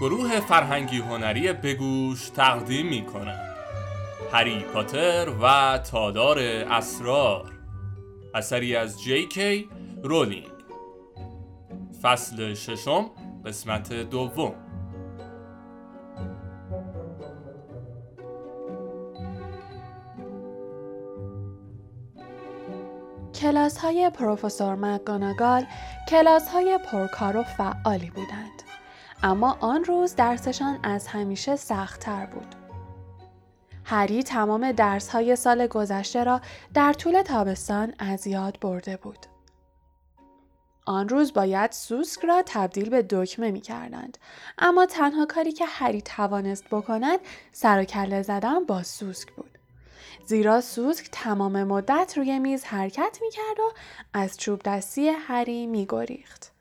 گروه فرهنگی هنری بگوش تقدیم می کند هری پاتر و تادار اسرار. اثری از جی کی رولینگ. فصل ششم قسمت دوم. کلاس های پروفسور مکگوناگال کلاس های پرکار و فعالی بودند. اما آن روز درسشان از همیشه سختتر بود. هری تمام درس های سال گذشته را در طول تابستان از یاد برده بود. آن روز باید سوسک را تبدیل به دکمه می کردند. اما تنها کاری که هری توانست بکند سر و کله زدن با سوسک بود. زیرا سوسک تمام مدت روی میز حرکت می کرد و از چوب دستی هری می گریخت.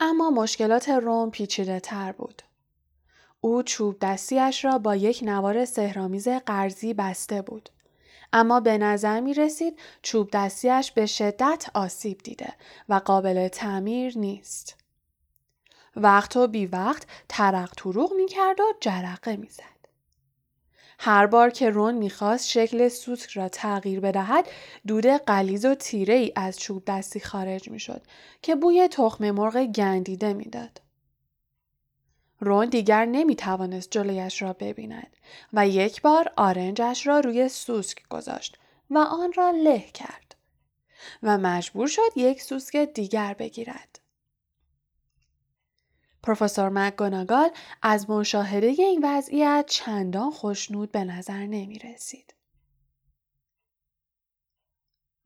اما مشکلات روم پیچیده تر بود. او چوب دستیش را با یک نوار سهرامیز قرضی بسته بود. اما به نظر می رسید چوب دستیش به شدت آسیب دیده و قابل تعمیر نیست. وقت و بی وقت ترق تروغ می کرد و جرقه می زد. هر بار که رون می‌خواست شکل سوسک را تغییر بدهد دود قلیز و تیره ای از چوب دستی خارج می‌شد که بوی تخم مرغ گندیده می‌داد. رون دیگر نمی توانست جلویش را ببیند و یک بار آرنجش را روی سوسک گذاشت و آن را له کرد و مجبور شد یک سوسک دیگر بگیرد. پروفسور مکگوناگال از مشاهده این وضعیت چندان خوشنود به نظر نمی رسید.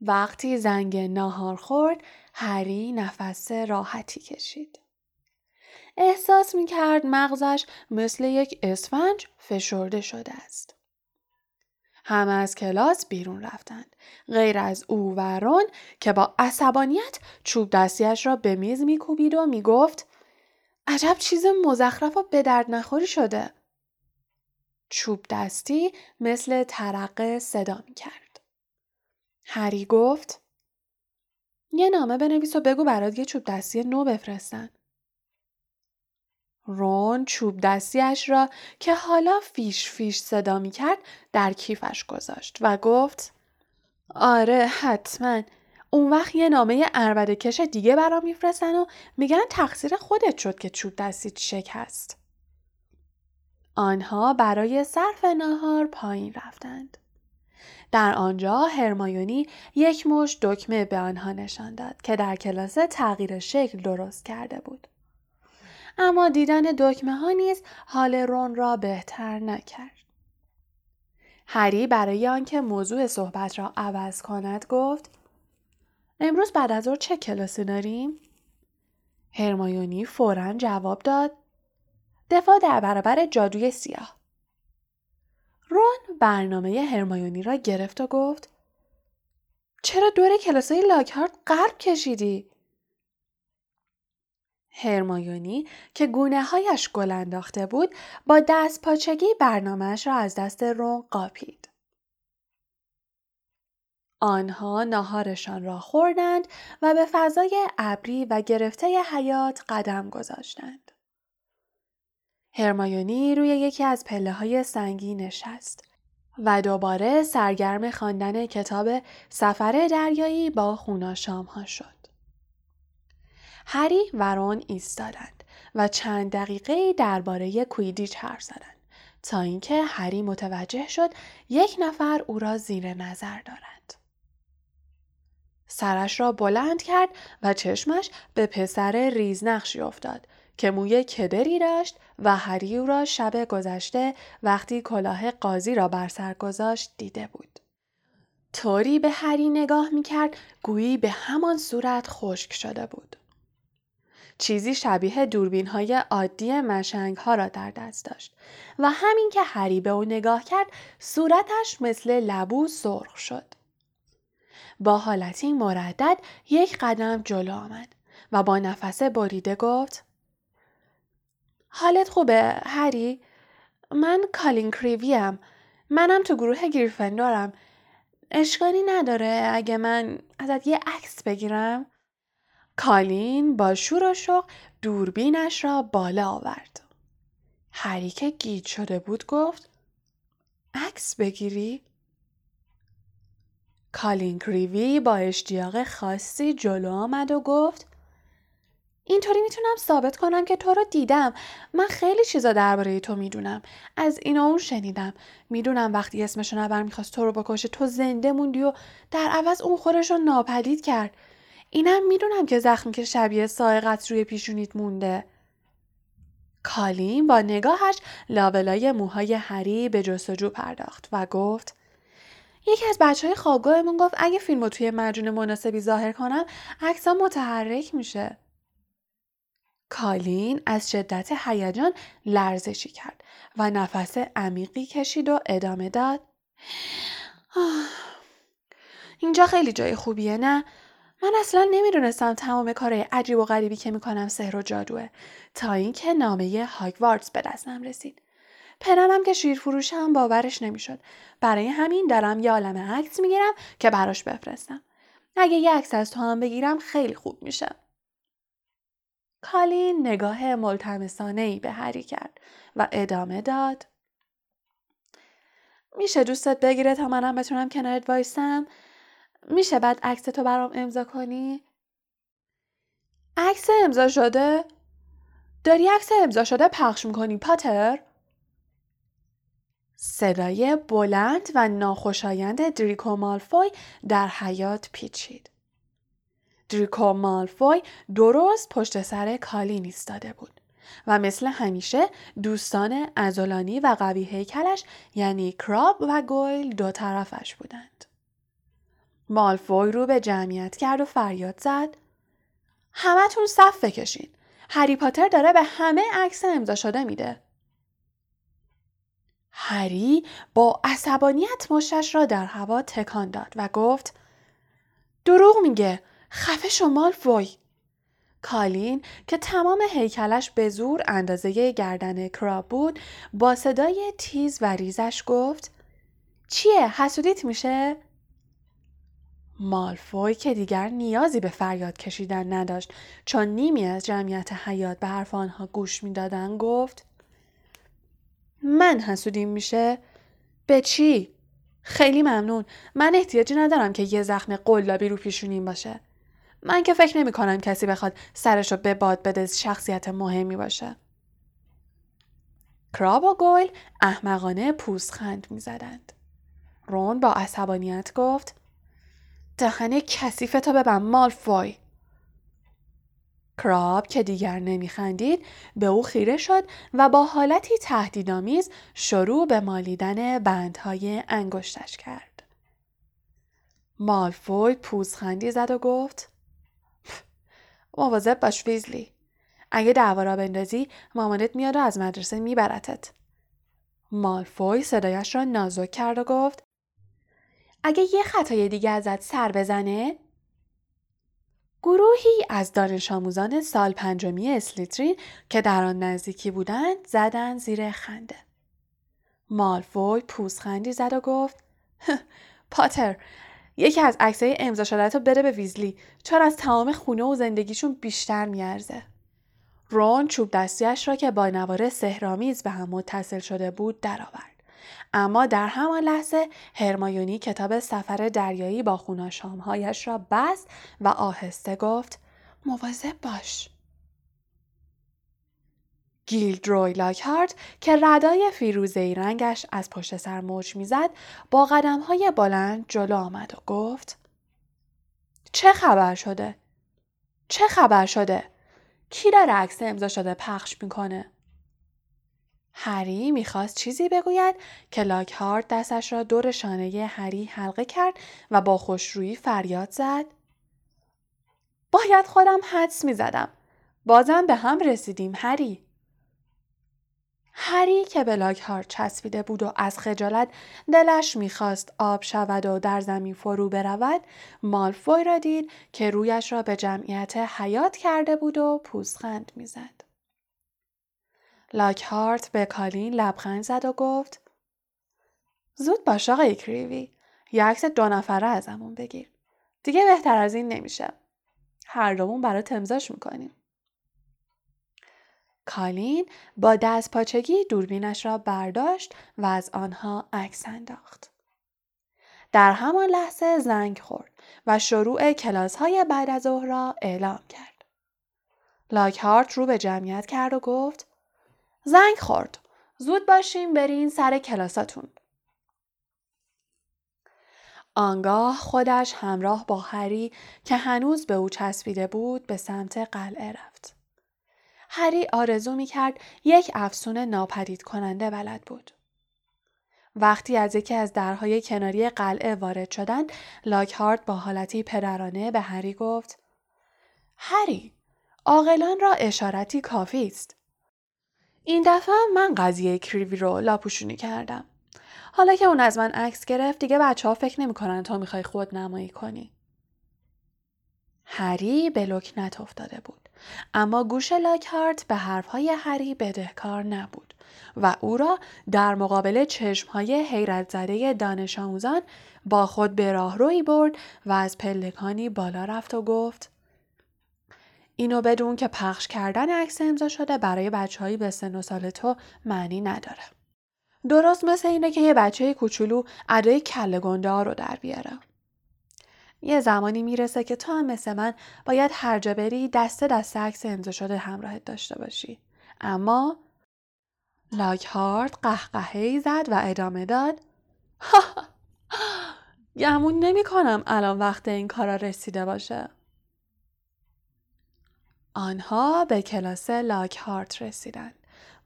وقتی زنگ ناهار خورد، هری نفس راحتی کشید. احساس می کرد مغزش مثل یک اسفنج فشرده شده است. همه از کلاس بیرون رفتند. غیر از او و رون که با عصبانیت چوب دستیش را به میز میکوبید و می‌گفت عجب چیز مزخرف و به درد نخوری شده. چوب دستی مثل ترقه صدا می کرد. هری گفت یه نامه بنویس و بگو برات یه چوب دستی نو بفرستن. رون چوب دستیش را که حالا فیش فیش صدا می کرد در کیفش گذاشت و گفت آره حتما اون وقت یه نامه اربده کش دیگه برام میفرستن و میگن تقصیر خودت شد که چوب دستیت شکست. آنها برای صرف نهار پایین رفتند. در آنجا هرمایونی یک مش دکمه به آنها نشان داد که در کلاس تغییر شکل درست کرده بود. اما دیدن دکمه ها نیز حال رون را بهتر نکرد. هری برای آنکه موضوع صحبت را عوض کند گفت امروز بعد از ظهر چه کلاسی داریم؟ هرمایونی فورا جواب داد دفاع در برابر جادوی سیاه. رون برنامه هرمایونی را گرفت و گفت چرا دور کلاسای لاکهارت قرب کشیدی؟ هرمایونی که گونه هایش گل انداخته بود با دست پاچگی برنامهش را از دست رون قاپید. آنها ناهارشان را خوردند و به فضای ابری و گرفته حیات قدم گذاشتند. هرمایونی روی یکی از پله های سنگی نشست و دوباره سرگرم خواندن کتاب سفر دریایی با خوناشام ها شد. هری و رون ایستادند و چند دقیقه درباره کویدیچ حرف زدند تا اینکه هری متوجه شد یک نفر او را زیر نظر دارد. سرش را بلند کرد و چشمش به پسر ریزنقشی افتاد که موی کدری داشت و هری او را شب گذشته وقتی کلاه قاضی را بر سر گذاشت دیده بود. طوری به هری نگاه می کرد گویی به همان صورت خشک شده بود. چیزی شبیه دوربین های عادی مشنگ ها را در دست داشت و همین که هری به او نگاه کرد صورتش مثل لبو سرخ شد. با حالتی مردد یک قدم جلو آمد و با نفس بریده گفت حالت خوبه هری؟ من کالین کریویم. منم تو گروه گریفندورم. اشکالی نداره اگه من ازت یه عکس بگیرم؟ کالین با شور و شوق دوربینش را بالا آورد. هری که گیج شده بود گفت عکس بگیری؟ کالین کریوی با اشتیاق خاصی جلو آمد و گفت اینطوری می‌تونم ثابت کنم که تو رو دیدم. من خیلی چیزا درباره تو می‌دونم. از اینا اون شنیدم. می‌دونم وقتی اسمشو نبر می‌خواست تو رو بکشه تو زنده موندی و در عوض اون خورش رو ناپدید کرد. اینم می‌دونم که زخمی که شبیه سایقت روی پیشونیت مونده. کالین با نگاهش لابلای موهای هری به جستجو پرداخت و گفت یکی از بچه های خوابگاهمون گفت اگه فیلم رو توی مجون مناسبی ظاهر کنم عکسا متحرک میشه. کالین از شدت هیجان لرزشی کرد و نفس عمیقی کشید و ادامه داد. اینجا خیلی جای خوبیه نه؟ من اصلا نمی‌دونستم تمام کارهای عجیب و غریبی که می‌کنم سحر و جادوه. تا اینکه نامه هاگوارتس به دستم رسید. پدرم که شیر فروشم باورش نمی‌شد. برای همین دارم یه عالم عکس می‌گیرم که براش بفرستم. اگه یه عکس از تو هم بگیرم خیلی خوب میشه. کالین نگاه ملتمسانه ای به هری کرد و ادامه داد. میشه دوستت بگیره تا منم بتونم کنارت وایسم؟ میشه بعد عکس تو برام امضا کنی؟ عکس امضا شده؟ داری عکس امضا شده پخش می‌کنی پاتر؟ صدای بلند و ناخوشایند دریکو مالفوی در حیات پیچید دریکو مالفوی درست پشت سر کالین ایستاده بود و مثل همیشه دوستان ازولانی و قوی هیکلش یعنی کراب و گویل دو طرفش بودند. مالفوی رو به جمعیت کرد و فریاد زد همتون صف بکشین. هری پاتر داره به همه عکس امضا شده میده. هری با عصبانیت مشتش را در هوا تکان داد و گفت دروغ میگه خفه شمال فوی کالین که تمام هیکلش به زور اندازه گردن کراب بود با صدای تیز و ریزش گفت چیه حسودیت میشه؟ مالفوی که دیگر نیازی به فریاد کشیدن نداشت چون نیمی از جمعیت حیات به حرف آنها گوش می‌دادند گفت من حسودیم میشه؟ به چی؟ خیلی ممنون من احتیاجی ندارم که یه زخم قلابی رو پیشونیم باشه من که فکر نمی کنم کسی بخواد سرش رو به باد بده شخصیت مهمی باشه. کراب و گویل احمقانه پوزخند می زدند. رون با عصبانیت گفت دهن کثیفتو ببن مالفوی. کراب که دیگر نمیخندید به او خیره شد و با حالتی تهدیدآمیز شروع به مالیدن بندهای انگشتش کرد. مالفوی پوزخندی زد و گفت مواظب باش ویزلی اگه دعوا را بندازی مامانت میاد و از مدرسه میبرتت مالفوی صدایش را نازک کرد و گفت اگه یه خطای دیگه ازت سر بزنه گروهی از دانش آموزان سال پنجمی اسلیترین که در آن نزدیکی بودند زدن زیر خنده. مالفوی پوزخندی زد و گفت پاتر یکی از عکسای امضا شده رو بده به ویزلی چون از تمام خونه و زندگیشون بیشتر میارزه. رون چوب دستیش را که با نوار سهرامیز به هم متصل شده بود درآورد. اما در همان لحظه هرمایونی کتاب سفر دریایی با خوناشامهایش را بست و آهسته گفت مواظب باش. گیلدروی لاکهارت که ردای فیروزهی رنگش از پشت سر موج می‌زد با قدم های بلند جلو آمد و گفت چه خبر شده؟ چه خبر شده؟ کی داره عکس امضا شده پخش می‌کنه؟ هری می‌خواست چیزی بگوید که دستش را دور شانه هری حلقه کرد و با خوشرویی فریاد زد. باید خودم حدس می‌زدم. بازم به هم رسیدیم هری. هری که به لاکهارت چسبیده بود و از خجالت دلش می‌خواست آب شود و در زمین فرو برود مالفوی را دید که رویش را به جمعیت حیات کرده بود و پوزخند می‌زد. لاکهارت به کالین لبخند زد و گفت زود باش آقای کریوی یه عکس دو نفره ازمون بگیر دیگه بهتر از این نمیشه هر دومون برای تمزاش می‌کنیم. کالین با دست پاچگی دوربینش را برداشت و از آنها عکس انداخت. در همان لحظه زنگ خورد و شروع کلاس های بعد از ظهر را اعلام کرد. لاکهارت رو به جمعیت کرد و گفت زنگ خورد. زود باشیم برین سر کلاساتون. آنگاه خودش همراه با هری که هنوز به او چسبیده بود به سمت قلعه رفت. هری آرزو می کرد یک افسون ناپدید کننده بلد بود. وقتی از یکی از درهای کناری قلعه وارد شدند، لاکهارت با حالتی پدرانه به هری گفت هری، عاقلان را اشارتی کافی است. این دفعه من قضیه کریوی رو لاپوشونی کردم. حالا که اون از من عکس گرفت دیگه بچه ها فکر نمی‌کنن تا می‌خوای خود نمایی کنی. هری به لکنت افتاده بود. اما گوش لاکهارت به حرفهای هری بدهکار نبود و او را در مقابل چشمهای حیرت زده دانش آموزان با خود به راهروی برد و از پلکانی بالا رفت و گفت اینو بدون که پخش کردن عکس امضا شده برای بچههایی به سن و سال تو معنی نداره. درست مثل اینه که یه بچه کوچولو ادای کله گنده رو در بیاره. یه زمانی می‌رسه که تو هم مثل من باید هر جا بری دسته دسته عکس امضا شده همراهت داشته باشی. اما لاکهارت قهقهی زد و ادامه داد گمون نمی کنم الان وقت این کارا رسیده باشه. آنها به کلاس لاکهارت رسیدند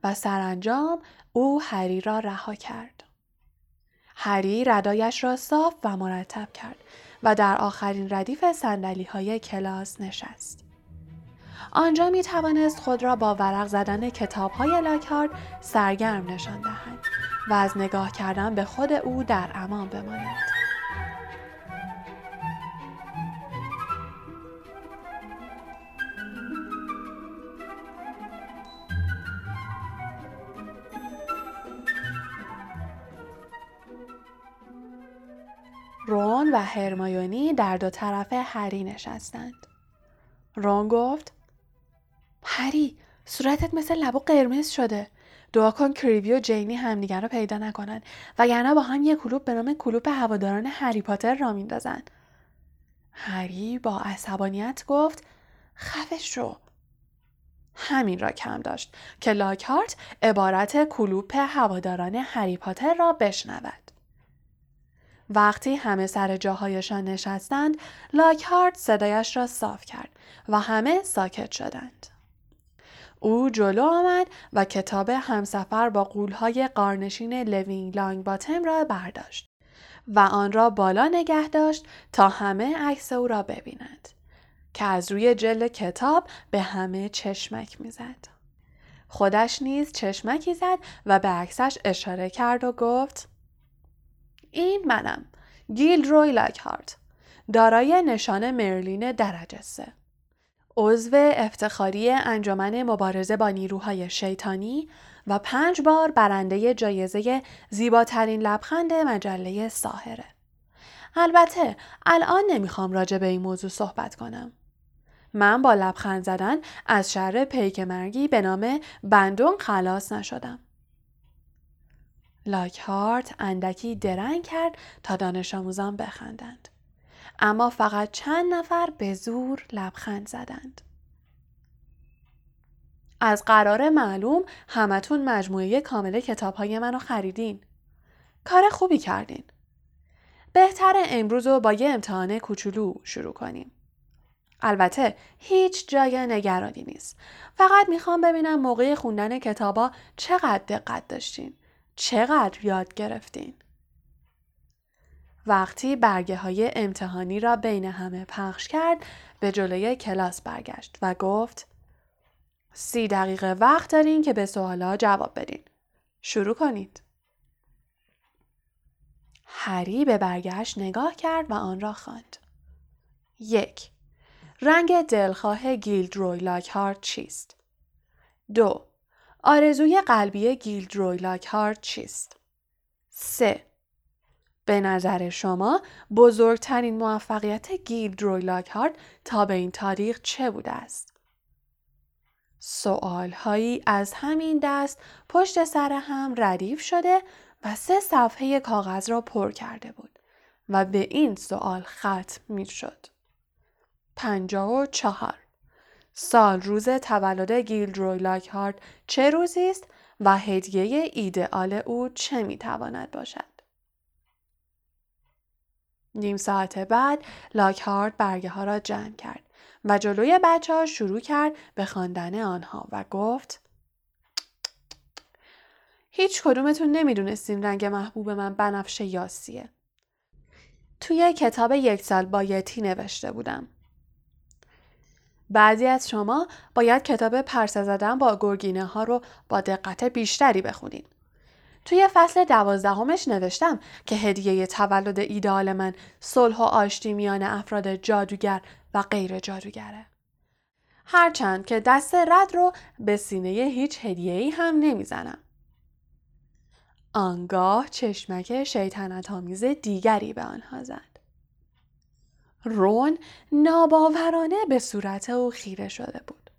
و سرانجام او هری را رها کرد. هری ردایش را صاف و مرتب کرد و در آخرین ردیف سندلی های کلاس نشست. آنجا می توانست خود را با ورق زدن کتاب های لاکهارت سرگرم نشان دهد و از نگاه کردن به خود او در امان بماند. رون و هرمایونی در دو طرف هری نشستند. رون گفت هری صورتت مثل لبو قرمز شده. دعا کن کریوی و جینی همدیگر رو پیدا نکنن وگرنه با هم یه کلوب به نام کلوب هواداران هری پاتر را میندازن. هری با عصبانیت گفت خفش رو. همین را کم داشت که لاکهارت عبارت کلوپ هواداران هری پاتر را بشنود. وقتی همه سر جاهایشان نشستند، لاکهارت صدایش را صاف کرد و همه ساکت شدند. او جلو آمد و کتاب همسفر با قولهای قارنشین لوینگ لانگ باتم را برداشت و آن را بالا نگه داشت تا همه عکس او را ببینند که از روی جلد کتاب به همه چشمک می‌زد. خودش نیز چشمکی زد و به عکسش اشاره کرد و گفت این منم گیل روی لاکهارت دارای نشان مرلین درجه سه عضو افتخاری انجمن مبارزه با نیروهای شیطانی و پنج بار برنده جایزه زیباترین لبخند مجله ساهره. البته الان نمی‌خوام راجع به این موضوع صحبت کنم. من با لبخند زدن از شر پیک مرگی به نام بندون خلاص نشدم. لاکهارت اندکی درنگ کرد تا دانش آموزان بخندند. اما فقط چند نفر به زور لبخند زدند. از قرار معلوم همتون مجموعه کامل کتاب های منو خریدین. کار خوبی کردین. بهتر امروز رو با یه امتحان کوچولو شروع کنیم. البته هیچ جای نگرانی نیست. فقط می‌خوام ببینم موقع خوندن کتابا چقدر دقت داشتین. چقدر یاد گرفتین؟ وقتی برگه های امتحانی را بین همه پخش کرد به جلوی کلاس برگشت و گفت سی دقیقه وقت دارین که به سوالا جواب بدین. شروع کنید. هری به برگشت نگاه کرد و آن را خواند. یک رنگ دلخواه گیلدروی لاکهارت چیست؟ دو آرزوی قلبی گیلدروی لاکهارت چیست؟ 3. به نظر شما بزرگترین موفقیت گیلدروی لاکهارت تا به این تاریخ چه بوده است؟ سوال هایی از همین دست پشت سر هم ردیف شده و سه صفحه کاغذ را پر کرده بود و به این سوال ختم می شد. پنجاه و چهار سال روز تولد گیلدروی لاکهارت چه روزی است و هدیه ایدئال او چه می تواند باشد؟ نیم ساعت بعد لاکهارت برگه ها را جمع کرد و جلوی بچه ها شروع کرد به خواندن آنها و گفت هیچ کدومتون نمی‌دونستین رنگ محبوب من بنفش یاسیه. توی کتاب یک سال با یتی نوشته بودم. بعضی از شما باید کتاب پرسه زدن با گرگینه ها رو با دقت بیشتری بخونین. توی فصل دوازدهمش نوشتم که هدیه تولد ایدال من صلح و آشتی میان افراد جادوگر و غیر جادوگره. هرچند که دست رد رو به سینه هیچ هدیه ای هم نمی‌زنم. آنگاه چشمک شیطنت آمیز دیگری به آنها زد. رون ناباورانه به صورت او خیره شده بود.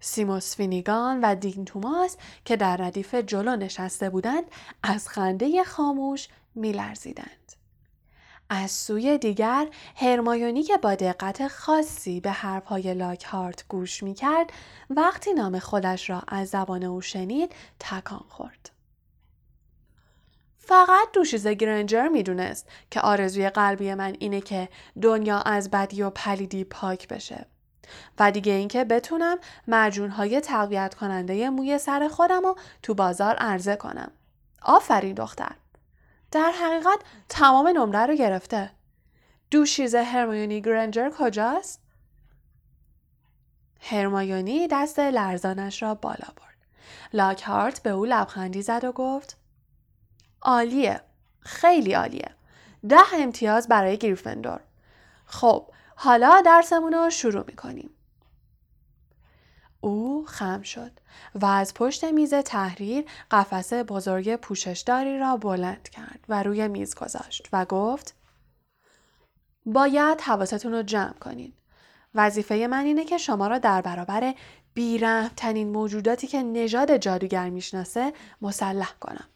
سیموس فینیگان و دین توماس که در ردیف جلو نشسته بودند از خنده خاموش میلرزیدند. از سوی دیگر هرمایونی که با دقت خاصی به حرفهای لاکهارت گوش می کرد وقتی نام خودش را از زبان او شنید تکان خورد. فقط دوشیز گرنجر می‌دونست که آرزوی قلبی من اینه که دنیا از بدی و پلیدی پاک بشه. و دیگه اینکه بتونم های تقویت کننده موی سر خودم رو تو بازار عرضه کنم. آفرین دختر. در حقیقت تمام نمره رو گرفته. دوشیز هرمایونی گرنجر کجاست؟ هرمایونی دست لرزانش را بالا برد. لاکهارت به او لبخندی زد و گفت عالیه. خیلی عالیه. ده امتیاز برای گریفندور. خب حالا درسمون رو شروع می‌کنیم. او خم شد و از پشت میز تحریر قفسه بزرگ پوششداری را بلند کرد و روی میز گذاشت و گفت باید حواستون رو جمع کنید. وظیفه من اینه که شما را در برابر بیرحمترین موجوداتی که نژاد جادوگر می‌شناسه مسلح کنم.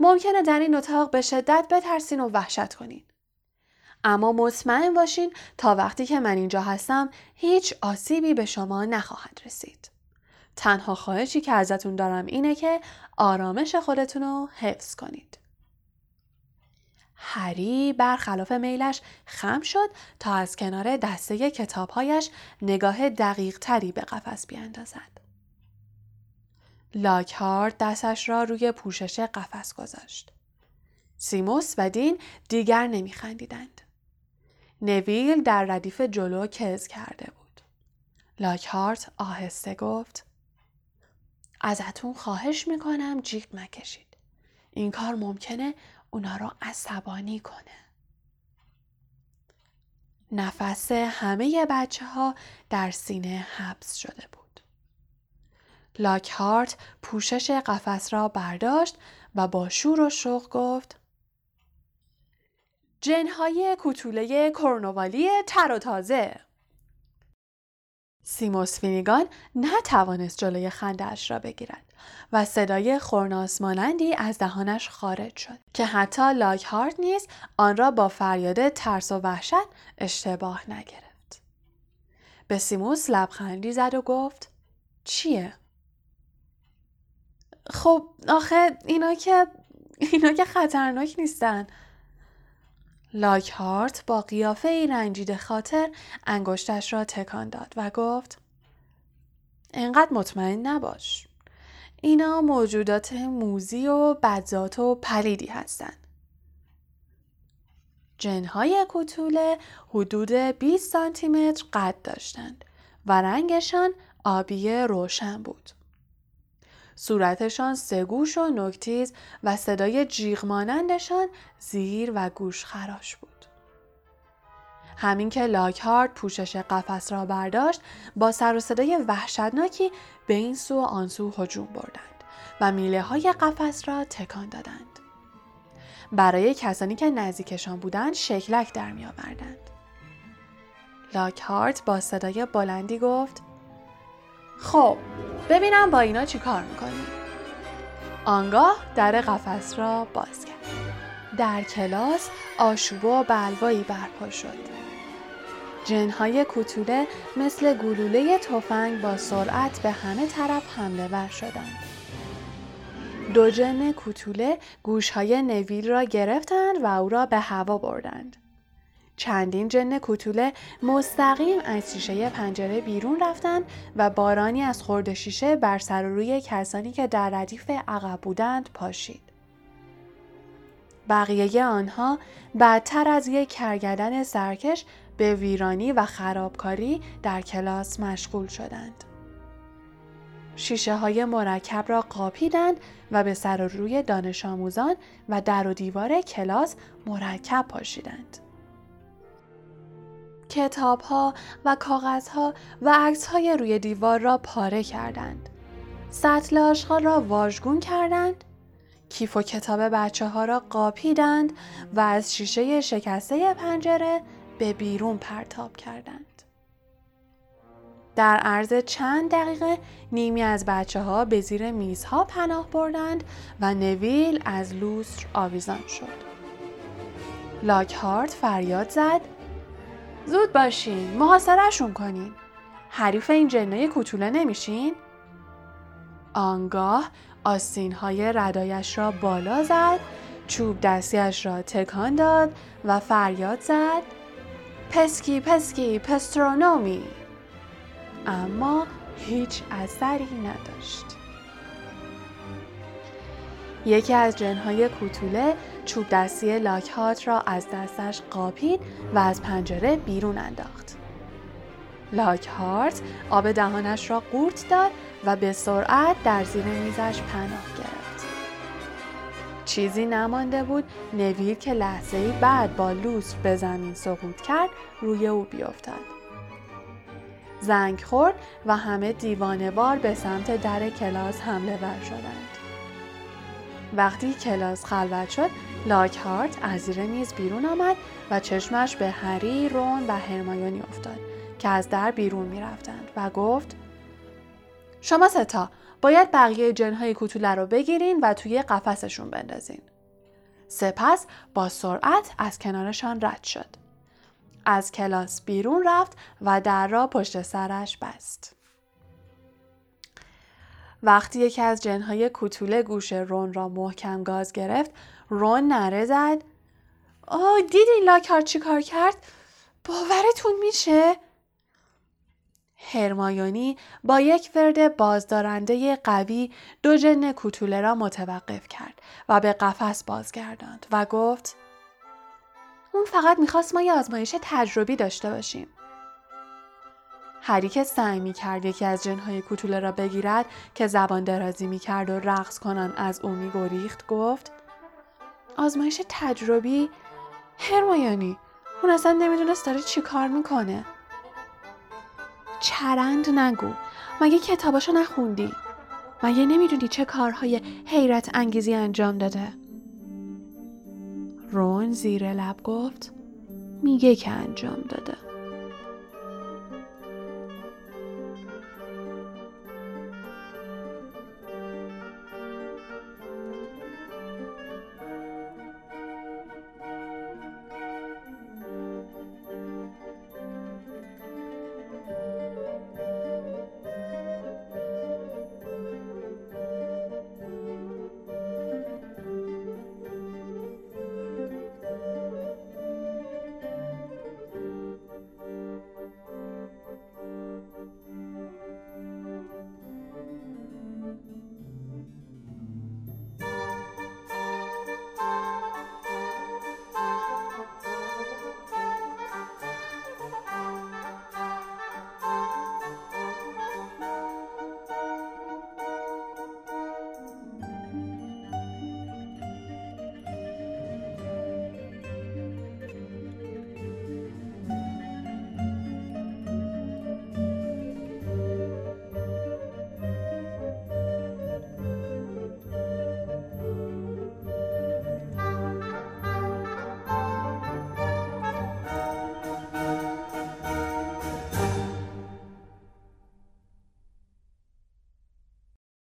ممکنه در این اتاق به شدت بترسین و وحشت کنین. اما مطمئن باشین تا وقتی که من اینجا هستم هیچ آسیبی به شما نخواهد رسید. تنها خواهشی که ازتون دارم اینه که آرامش خودتون رو حفظ کنید. هری برخلاف میلش خم شد تا از کنار دسته کتابهایش نگاه دقیق تری به قفس بیاندازد. لاکهارد دستش را روی پوشش قفس گذاشت. سیموس و دین دیگر نمیخندیدند. نویل در ردیف جلو کز کرده بود. لاکهارت آهسته گفت ازتون خواهش می‌کنم جیغ نکشید. این کار ممکنه اونا را عصبانی کنه. نفس همه بچه ها در سینه حبس شده بود. لاکهارت پوشش قفس را برداشت و با شور و شوق گفت جنهای کوتوله کرنوالی تر و تازه سیموس فینیگان نتوانست جلوی خندهاش را بگیرد و صدای خورناس مانندی از دهانش خارج شد که حتی لاکهارت نیز آن را با فریاد ترس و وحشت اشتباه نگرفت. به سیموس لبخندی زد و گفت چیه؟ خب آخه اینا که اینا که خطرناک نیستن لاکهارت با قیافه ای رنجیده خاطر انگشتش را تکان داد و گفت انقدر مطمئن نباش اینا موجودات موزی و بدذات و پلیدی هستند. جنهای کوتوله حدود 20 سانتی متر قد داشتند و رنگشان آبی روشن بود. صورتشان سگوش و نکتیز و صدای جیغ مانندشان زیر و گوش خراش بود. همین که لاکهارد پوشش قفس را برداشت با سر و صدای وحشتناکی به این سو و آن سو هجوم بردند و میله های قفس را تکان دادند. برای کسانی که نزدیکشان بودند شکلک در می آوردند. لاکهارت با صدای بلندی گفت خب ببینم با اینا چی کار می‌کنی آنگاه در قفس را باز کرد در کلاس آشوب و بلوایی برپا شد جنهای کوتوله مثل گلوله تفنگ با سرعت به همه طرف حمله ور شدند. دو جن کوتوله گوشهای نویل را گرفتند و او را به هوا بردند. چندین جن کوتوله مستقیم از شیشه پنجره بیرون رفتند و بارانی از خورد شیشه بر سر و روی کسانی که در ردیف عقب بودند پاشید. بقیه آنها بدتر از یک کرگدن سرکش به ویرانی و خرابکاری در کلاس مشغول شدند. شیشه های مرکب را قاپیدند و به سر و روی دانش آموزان و در و دیوار کلاس مرکب پاشیدند. کتاب ها و کاغذ ها و عکس های روی دیوار را پاره کردند. سطلاش ها را واژگون کردند. کیف و کتاب بچه ها را قاپیدند و از شیشه شکسته پنجره به بیرون پرتاب کردند. در عرض چند دقیقه نیمی از بچه ها به زیر میزها پناه بردند و نویل از لوستر آویزان شد. لاکهارت فریاد زد زود باشین محاصرهشون کنین. حریف این جنای کوتوله نمیشین؟ آنگاه آستین های ردایش را بالا زد چوب دستیش را تکان داد و فریاد زد. پسکی پسکی پسترونومی. اما هیچ اثری نداشت. یکی از جنهای کوتوله چوب دستی لاکهات را از دستش قاپید و از پنجره بیرون انداخت. لاکهارت آب دهانش را قورت داد و به سرعت در زیر میزش پناه گرفت. چیزی نمانده بود نویر که لحظه بعد با لوس به زمین سقوط کرد روی او بیفتد. زنگ خورد و همه دیوانوار به سمت در کلاس حمله ور شدند. وقتی کلاس خلوت شد لاکهارت از زیر میز بیرون آمد و چشمش به هری، رون و هرمایونی افتاد که از در بیرون می رفتند و گفت شما ستا باید بقیه جنهای کوتوله رو بگیرین و توی قفسشون بندازین. سپس با سرعت از کنارشان رد شد. از کلاس بیرون رفت و در را پشت سرش بست. وقتی یکی از جنهای کوتوله گوش رون را محکم گاز گرفت رون نره زد آه دیدین لاکار چی کار کرد؟ باورتون میشه؟ هرمایونی با یک ورد بازدارنده قوی دو جن کوتوله را متوقف کرد و به قفس بازگرداند و گفت اون فقط می‌خواست ما یه آزمایش تجربی داشته باشیم. هری که سعی می کرد یکی از جنهای کوتوله را بگیرد که زبان درازی می کرد و رقص کنان از او می گریخت گفت آزمایش تجربی؟ هرمایانی اون اصلا نمی‌دونست داره چی کار می‌کنه. چرند نگو مگه کتاباشو نخوندی؟ مگه نمی‌دونی چه کارهای حیرت انگیزی انجام داده؟ رون زیر لب گفت میگه که انجام داده.